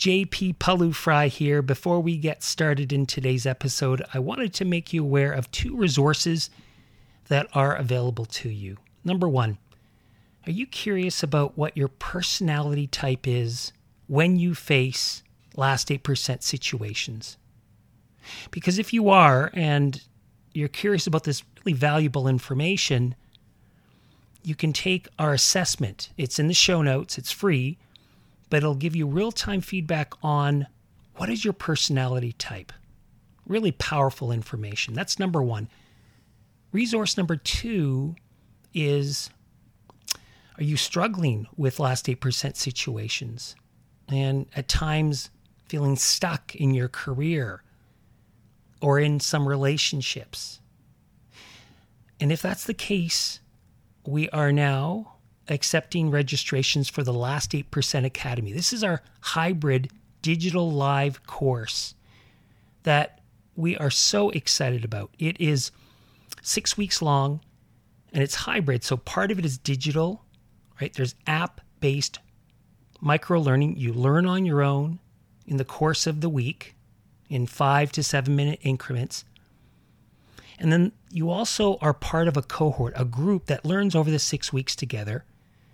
JP Pawliw-Fry here. Before we get started in today's episode, I wanted to make you aware of two resources that are available to you. Number one, are you curious about what your personality type is when you face last 8% situations? Because if you are, and you're curious about this really valuable information, you can take our assessment. It's in the show notes, it's free, but it'll give you real time feedback on what is your personality type. Really powerful information. That's number one. Resource number two is Are you struggling with last 8% situations and at times feeling stuck in your career or in some relationships? And if that's the case, we are now accepting registrations for the Last 8% Academy. This is our hybrid digital live course that we are so excited about. It is six weeks long and it's hybrid. So part of it is digital, right? There's app based micro learning. You learn on your own in the course of the week in five to seven minute increments. And then you also are part of a cohort, a group that learns over the six weeks together.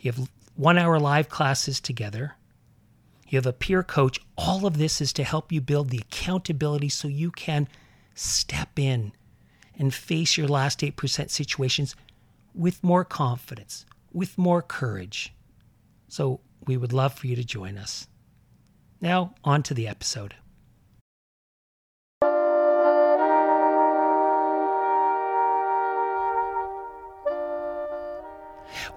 You have one hour live classes together. You have a peer coach. All of this is to help you build the accountability so you can step in and face your last 8% situations with more confidence, with more courage. So we would love for you to join us. Now, on to the episode.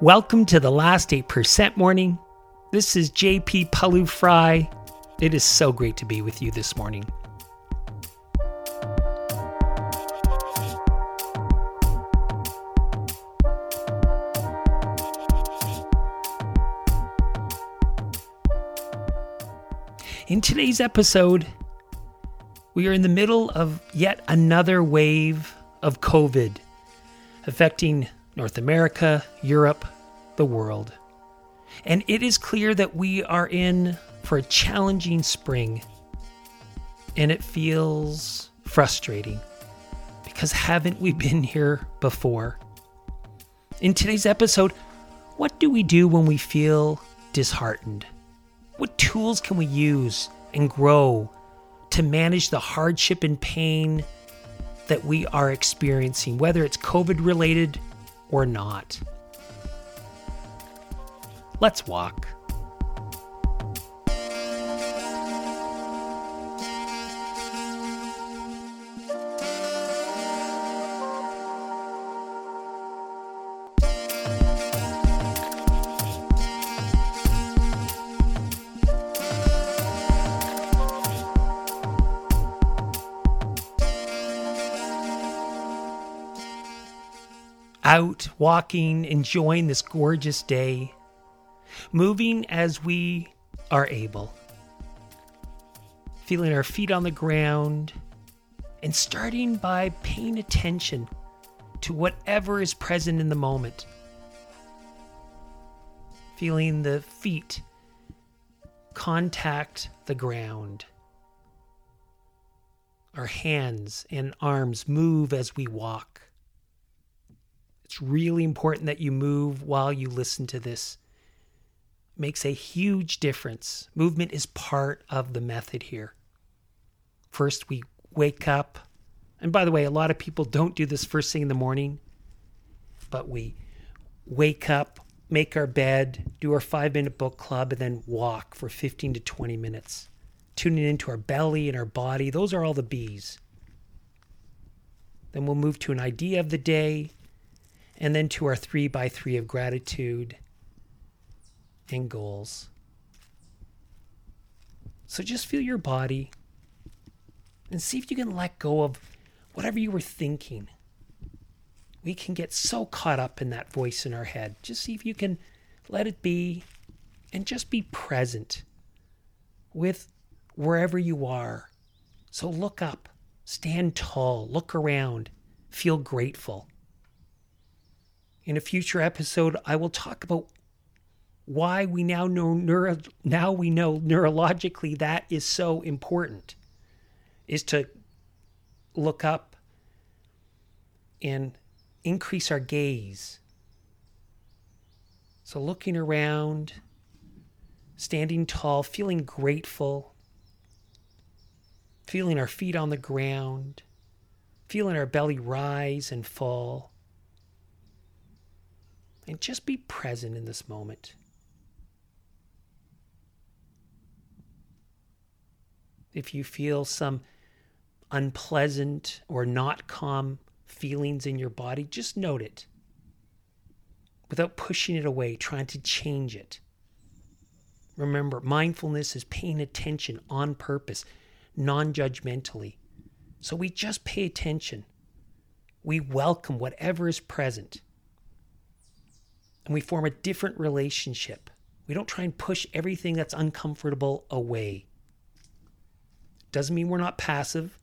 Welcome to the last 8% morning. This is JP Pawliw-Fry. It is so great to be with you this morning. In today's episode, we are in the middle of yet another wave of COVID affecting North America, Europe, the world. And it is clear that we are in for a challenging spring. And it feels frustrating because haven't we been here before? In today's episode, what do we do when we feel disheartened? What tools can we use and grow to manage the hardship and pain that we are experiencing, whether it's COVID related or not. Let's walk. Out, walking, enjoying this gorgeous day, moving as we are able, feeling our feet on the ground, and starting by paying attention to whatever is present in the moment. Feeling the feet contact the ground. Our hands and arms move as we walk. It's really important that you move while you listen to this. It makes a huge difference. Movement is part of the method here. First, we wake up. And by the way, a lot of people don't do this first thing in the morning, but we wake up, make our bed, do our five minute book club, and then walk for 15 to 20 minutes, tuning into our belly and our body. Those are all the B's. Then we'll move to an idea of the day, and then to our three by three of gratitude and goals. So just feel your body and see if you can let go of whatever you were thinking. We can get so caught up in that voice in our head. Just see if you can let it be and just be present with wherever you are. So look up, stand tall, look around, feel grateful. In a future episode, I will talk about why we now know neuro, now we know neurologically that is so important is to look up and increase our gaze. So looking around, standing tall, feeling grateful, feeling our feet on the ground, feeling our belly rise and fall. And just be present in this moment. If you feel some unpleasant or not calm feelings in your body, just note it without pushing it away, trying to change it. Remember, mindfulness is paying attention on purpose, non judgmentally. So we just pay attention. We welcome whatever is present. And we form a different relationship. We don't try and push everything that's uncomfortable away. Doesn't mean we're not passive.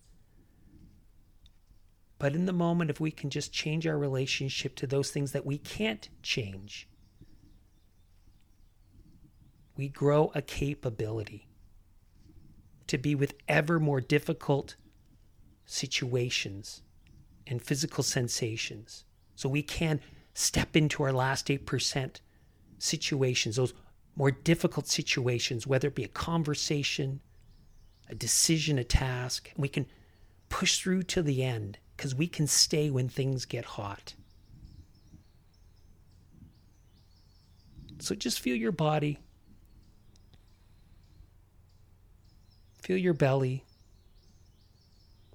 But in the moment, if we can just change our relationship to those things that we can't change, we grow a capability to be with ever more difficult situations and physical sensations. So we can step into our last 8% situations, those more difficult situations, whether it be a conversation, a decision, a task, and we can push through to the end because we can stay when things get hot. So just feel your body, feel your belly,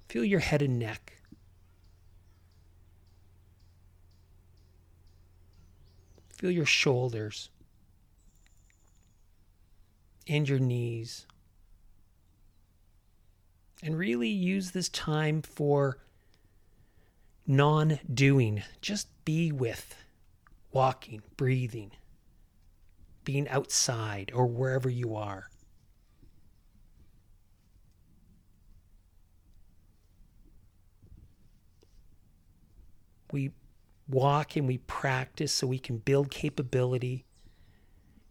feel your head and neck. Feel your shoulders and your knees. And really use this time for non doing. Just be with walking, breathing, being outside or wherever you are. We walk and we practice so we can build capability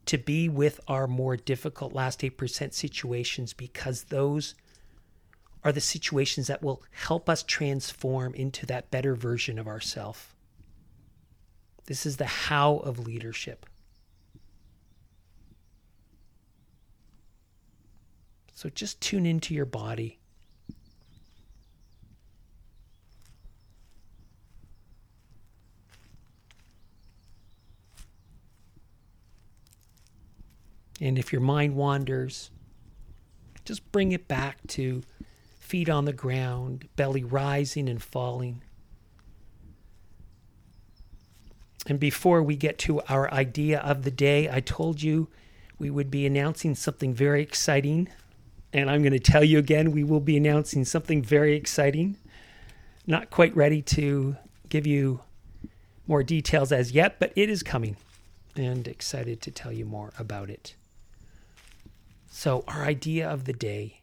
to be with our more difficult last 8% situations because those are the situations that will help us transform into that better version of ourself. This is the how of leadership. So just tune into your body. And if your mind wanders, just bring it back to feet on the ground, belly rising and falling. And before we get to our idea of the day, I told you we would be announcing something very exciting. And I'm going to tell you again, we will be announcing something very exciting. Not quite ready to give you more details as yet, but it is coming and excited to tell you more about it. So, our idea of the day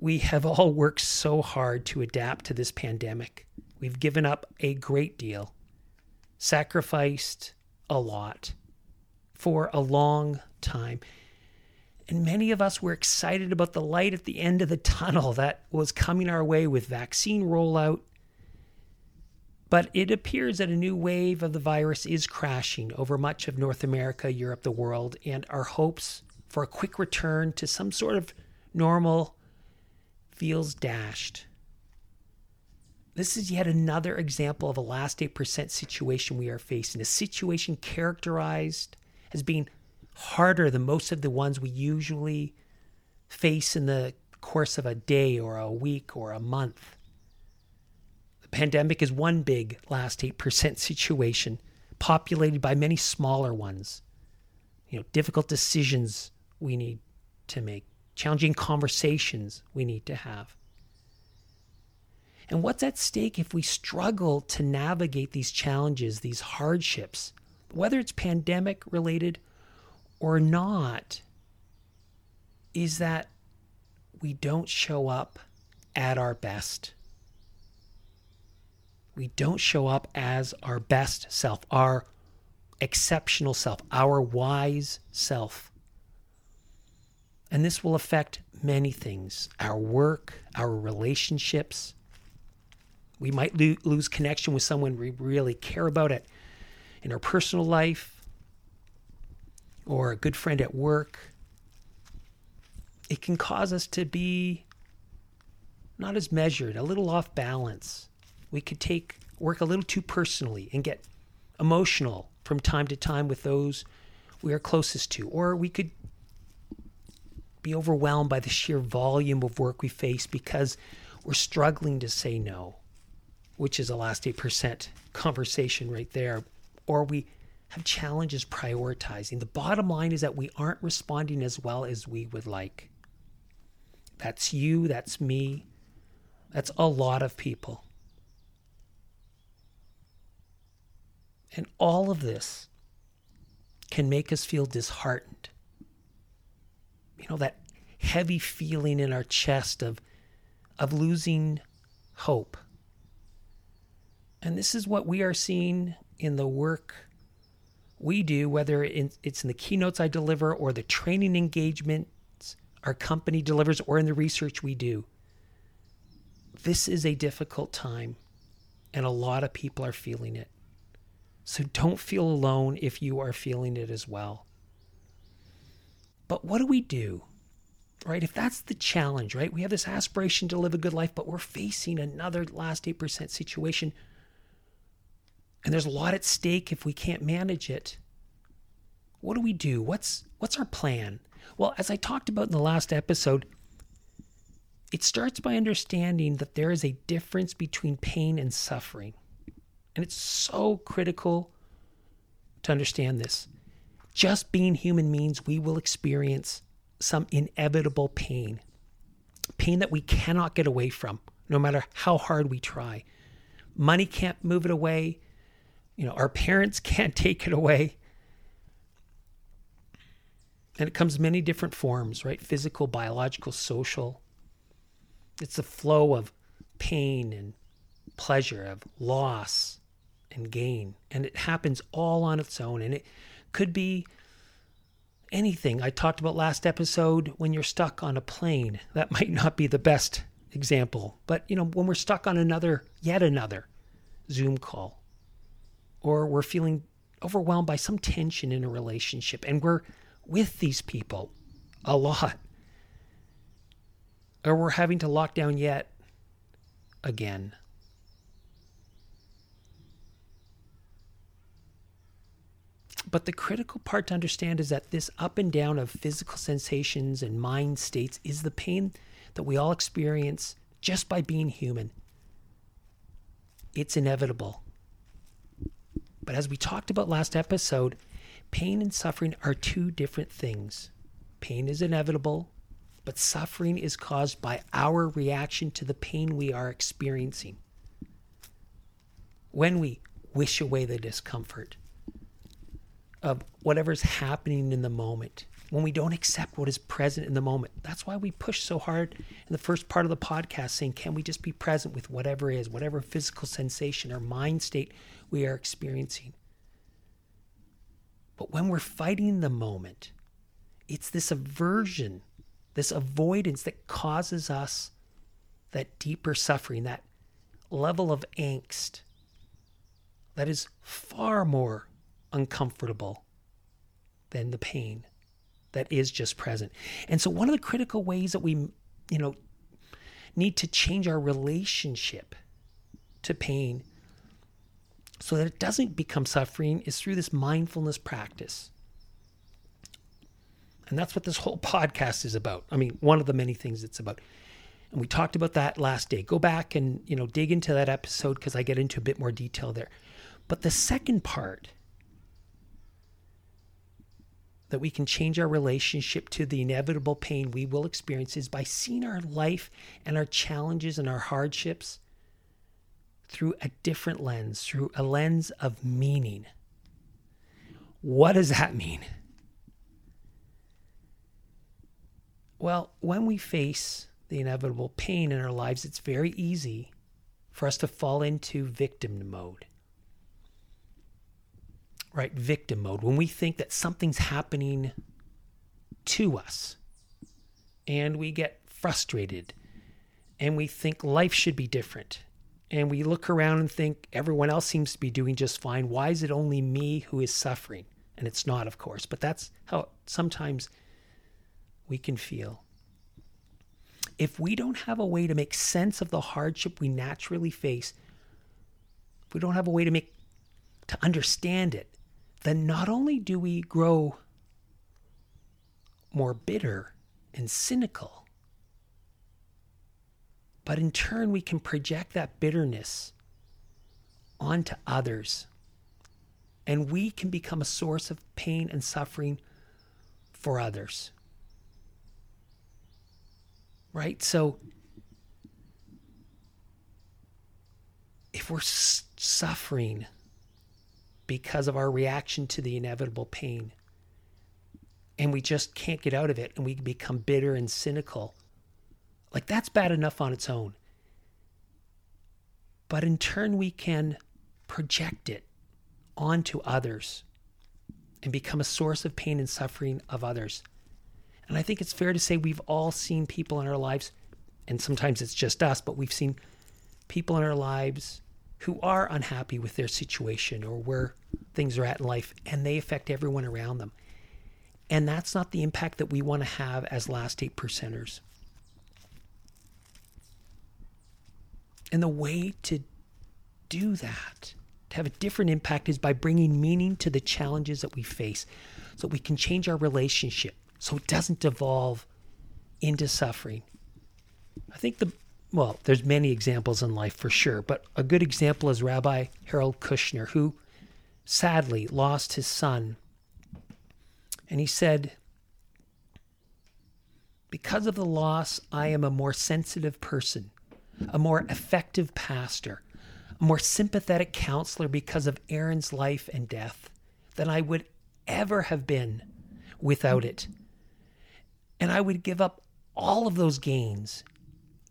we have all worked so hard to adapt to this pandemic. We've given up a great deal, sacrificed a lot for a long time. And many of us were excited about the light at the end of the tunnel that was coming our way with vaccine rollout. But it appears that a new wave of the virus is crashing over much of North America, Europe, the world, and our hopes for a quick return to some sort of normal feels dashed. This is yet another example of a last 8% situation we are facing, a situation characterized as being harder than most of the ones we usually face in the course of a day or a week or a month. The pandemic is one big last 8% situation, populated by many smaller ones. You know, difficult decisions we need to make challenging conversations we need to have. And what's at stake if we struggle to navigate these challenges, these hardships, whether it's pandemic related or not, is that we don't show up at our best. We don't show up as our best self, our exceptional self, our wise self. And this will affect many things our work, our relationships. We might lo- lose connection with someone we really care about it in our personal life or a good friend at work. It can cause us to be not as measured, a little off balance. We could take work a little too personally and get emotional from time to time with those we are closest to, or we could be overwhelmed by the sheer volume of work we face because we're struggling to say no, which is a last 8% conversation right there, or we have challenges prioritizing. The bottom line is that we aren't responding as well as we would like. That's you, that's me, that's a lot of people. And all of this can make us feel disheartened. You know, that heavy feeling in our chest of, of losing hope. And this is what we are seeing in the work we do, whether it's in the keynotes I deliver or the training engagements our company delivers or in the research we do. This is a difficult time, and a lot of people are feeling it. So don't feel alone if you are feeling it as well. But what do we do? Right? If that's the challenge, right? We have this aspiration to live a good life, but we're facing another last 8% situation. And there's a lot at stake if we can't manage it. What do we do? What's what's our plan? Well, as I talked about in the last episode, it starts by understanding that there is a difference between pain and suffering. And it's so critical to understand this. Just being human means we will experience some inevitable pain, pain that we cannot get away from, no matter how hard we try. Money can't move it away. You know, our parents can't take it away. And it comes many different forms, right? Physical, biological, social. It's the flow of pain and pleasure, of loss, and gain. And it happens all on its own. And it could be anything. I talked about last episode when you're stuck on a plane. That might not be the best example. But, you know, when we're stuck on another, yet another Zoom call, or we're feeling overwhelmed by some tension in a relationship and we're with these people a lot, or we're having to lock down yet again But the critical part to understand is that this up and down of physical sensations and mind states is the pain that we all experience just by being human. It's inevitable. But as we talked about last episode, pain and suffering are two different things. Pain is inevitable, but suffering is caused by our reaction to the pain we are experiencing. When we wish away the discomfort, of whatever's happening in the moment when we don't accept what is present in the moment. That's why we push so hard in the first part of the podcast saying, can we just be present with whatever is, whatever physical sensation or mind state we are experiencing? But when we're fighting the moment, it's this aversion, this avoidance that causes us that deeper suffering, that level of angst that is far more uncomfortable than the pain that is just present. And so one of the critical ways that we, you know, need to change our relationship to pain so that it doesn't become suffering is through this mindfulness practice. And that's what this whole podcast is about. I mean, one of the many things it's about. And we talked about that last day. Go back and, you know, dig into that episode because I get into a bit more detail there. But the second part that we can change our relationship to the inevitable pain we will experience is by seeing our life and our challenges and our hardships through a different lens, through a lens of meaning. What does that mean? Well, when we face the inevitable pain in our lives, it's very easy for us to fall into victim mode right? Victim mode. When we think that something's happening to us and we get frustrated and we think life should be different and we look around and think everyone else seems to be doing just fine. Why is it only me who is suffering? And it's not, of course, but that's how sometimes we can feel. If we don't have a way to make sense of the hardship we naturally face, we don't have a way to make to understand it, then not only do we grow more bitter and cynical, but in turn we can project that bitterness onto others. And we can become a source of pain and suffering for others. Right? So, if we're suffering because of our reaction to the inevitable pain. And we just can't get out of it and we become bitter and cynical. Like that's bad enough on its own. But in turn, we can project it onto others and become a source of pain and suffering of others. And I think it's fair to say we've all seen people in our lives, and sometimes it's just us, but we've seen people in our lives who are unhappy with their situation or where things are at in life, and they affect everyone around them. And that's not the impact that we want to have as last eight percenters. And the way to do that, to have a different impact, is by bringing meaning to the challenges that we face so we can change our relationship so it doesn't devolve into suffering. I think the well, there's many examples in life for sure, but a good example is Rabbi Harold Kushner, who sadly lost his son. And he said, Because of the loss, I am a more sensitive person, a more effective pastor, a more sympathetic counselor because of Aaron's life and death than I would ever have been without it. And I would give up all of those gains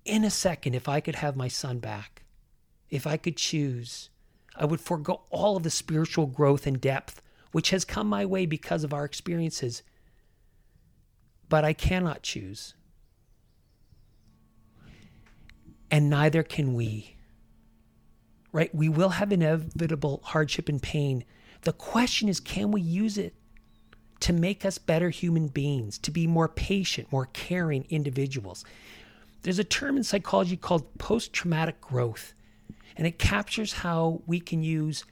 in a second if I could have my son back, if I could choose, I would forego all of the spiritual growth and depth which has come my way because of our experiences. But I cannot choose. And neither can we. Right? We will have inevitable hardship and pain. The question is can we use it to make us better human beings, to be more patient, more caring individuals? There's a term in psychology called post traumatic growth, and it captures how we can use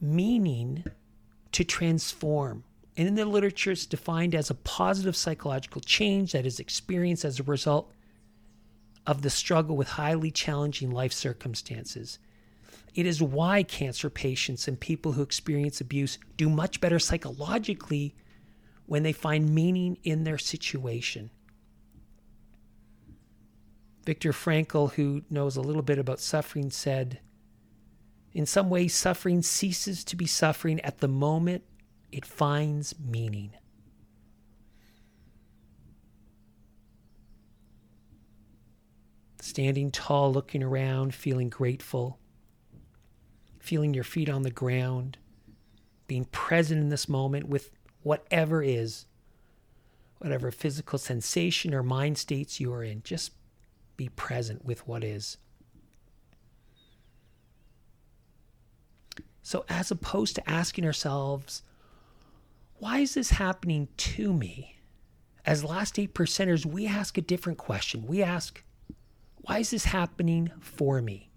meaning to transform. And in the literature, it's defined as a positive psychological change that is experienced as a result of the struggle with highly challenging life circumstances. It is why cancer patients and people who experience abuse do much better psychologically when they find meaning in their situation. Viktor Frankl, who knows a little bit about suffering, said, In some ways, suffering ceases to be suffering at the moment it finds meaning. Standing tall, looking around, feeling grateful, feeling your feet on the ground, being present in this moment with whatever is, whatever physical sensation or mind states you are in. Just be present with what is. So, as opposed to asking ourselves, why is this happening to me? As last eight percenters, we ask a different question. We ask, why is this happening for me?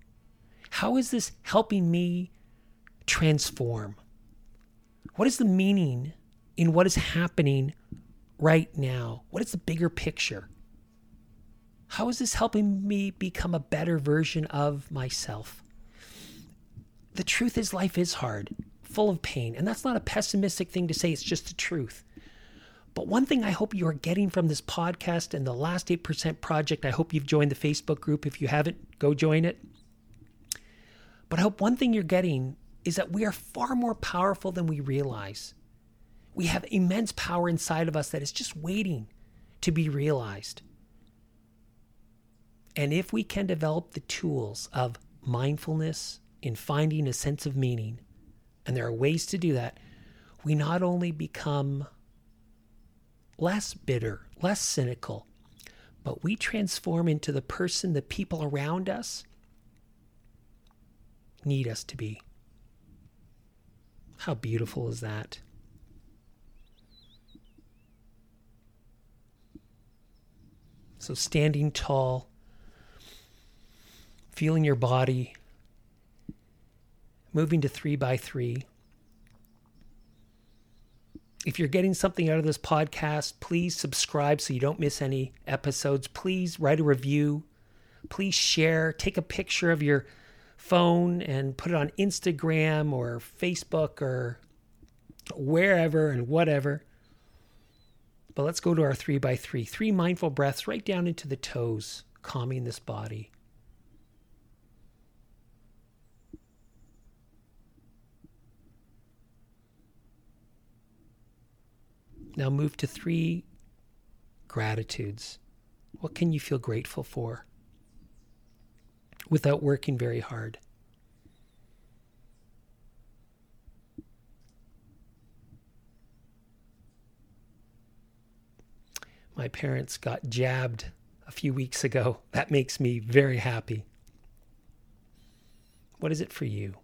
How is this helping me transform? What is the meaning in what is happening right now? What is the bigger picture? How is this helping me become a better version of myself? The truth is, life is hard, full of pain. And that's not a pessimistic thing to say, it's just the truth. But one thing I hope you are getting from this podcast and the Last 8% Project, I hope you've joined the Facebook group. If you haven't, go join it. But I hope one thing you're getting is that we are far more powerful than we realize. We have immense power inside of us that is just waiting to be realized. And if we can develop the tools of mindfulness in finding a sense of meaning, and there are ways to do that, we not only become less bitter, less cynical, but we transform into the person the people around us need us to be. How beautiful is that? So, standing tall, feeling your body, moving to three by three. If you're getting something out of this podcast, please subscribe so you don't miss any episodes. Please write a review. Please share. Take a picture of your phone and put it on Instagram or Facebook or wherever and whatever. But let's go to our three by three. Three mindful breaths right down into the toes, calming this body. Now move to three gratitudes. What can you feel grateful for without working very hard? My parents got jabbed a few weeks ago. That makes me very happy. What is it for you?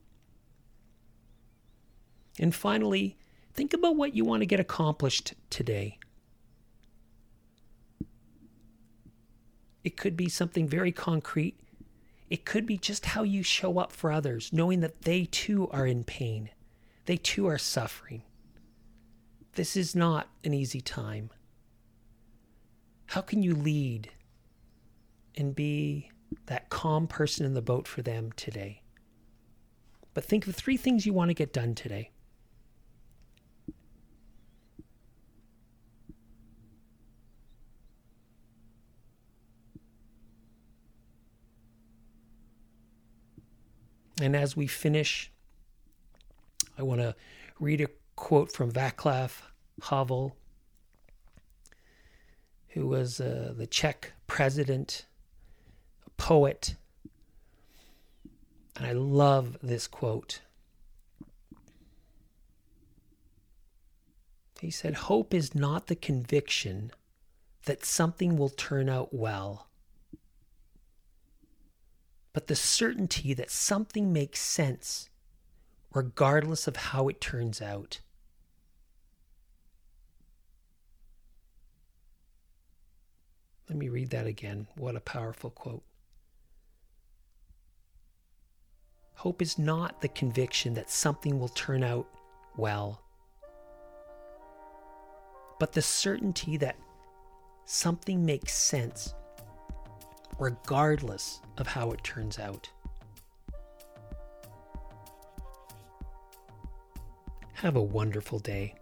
And finally, Think about what you want to get accomplished today. It could be something very concrete. It could be just how you show up for others, knowing that they too are in pain. They too are suffering. This is not an easy time. How can you lead and be that calm person in the boat for them today? But think of three things you want to get done today. And as we finish, I want to read a quote from Václav Havel, who was uh, the Czech president, a poet. And I love this quote. He said, Hope is not the conviction that something will turn out well but the certainty that something makes sense regardless of how it turns out. Let me read that again. What a powerful quote. Hope is not the conviction that something will turn out well, but the certainty that something makes sense regardless of how it turns out. Have a wonderful day.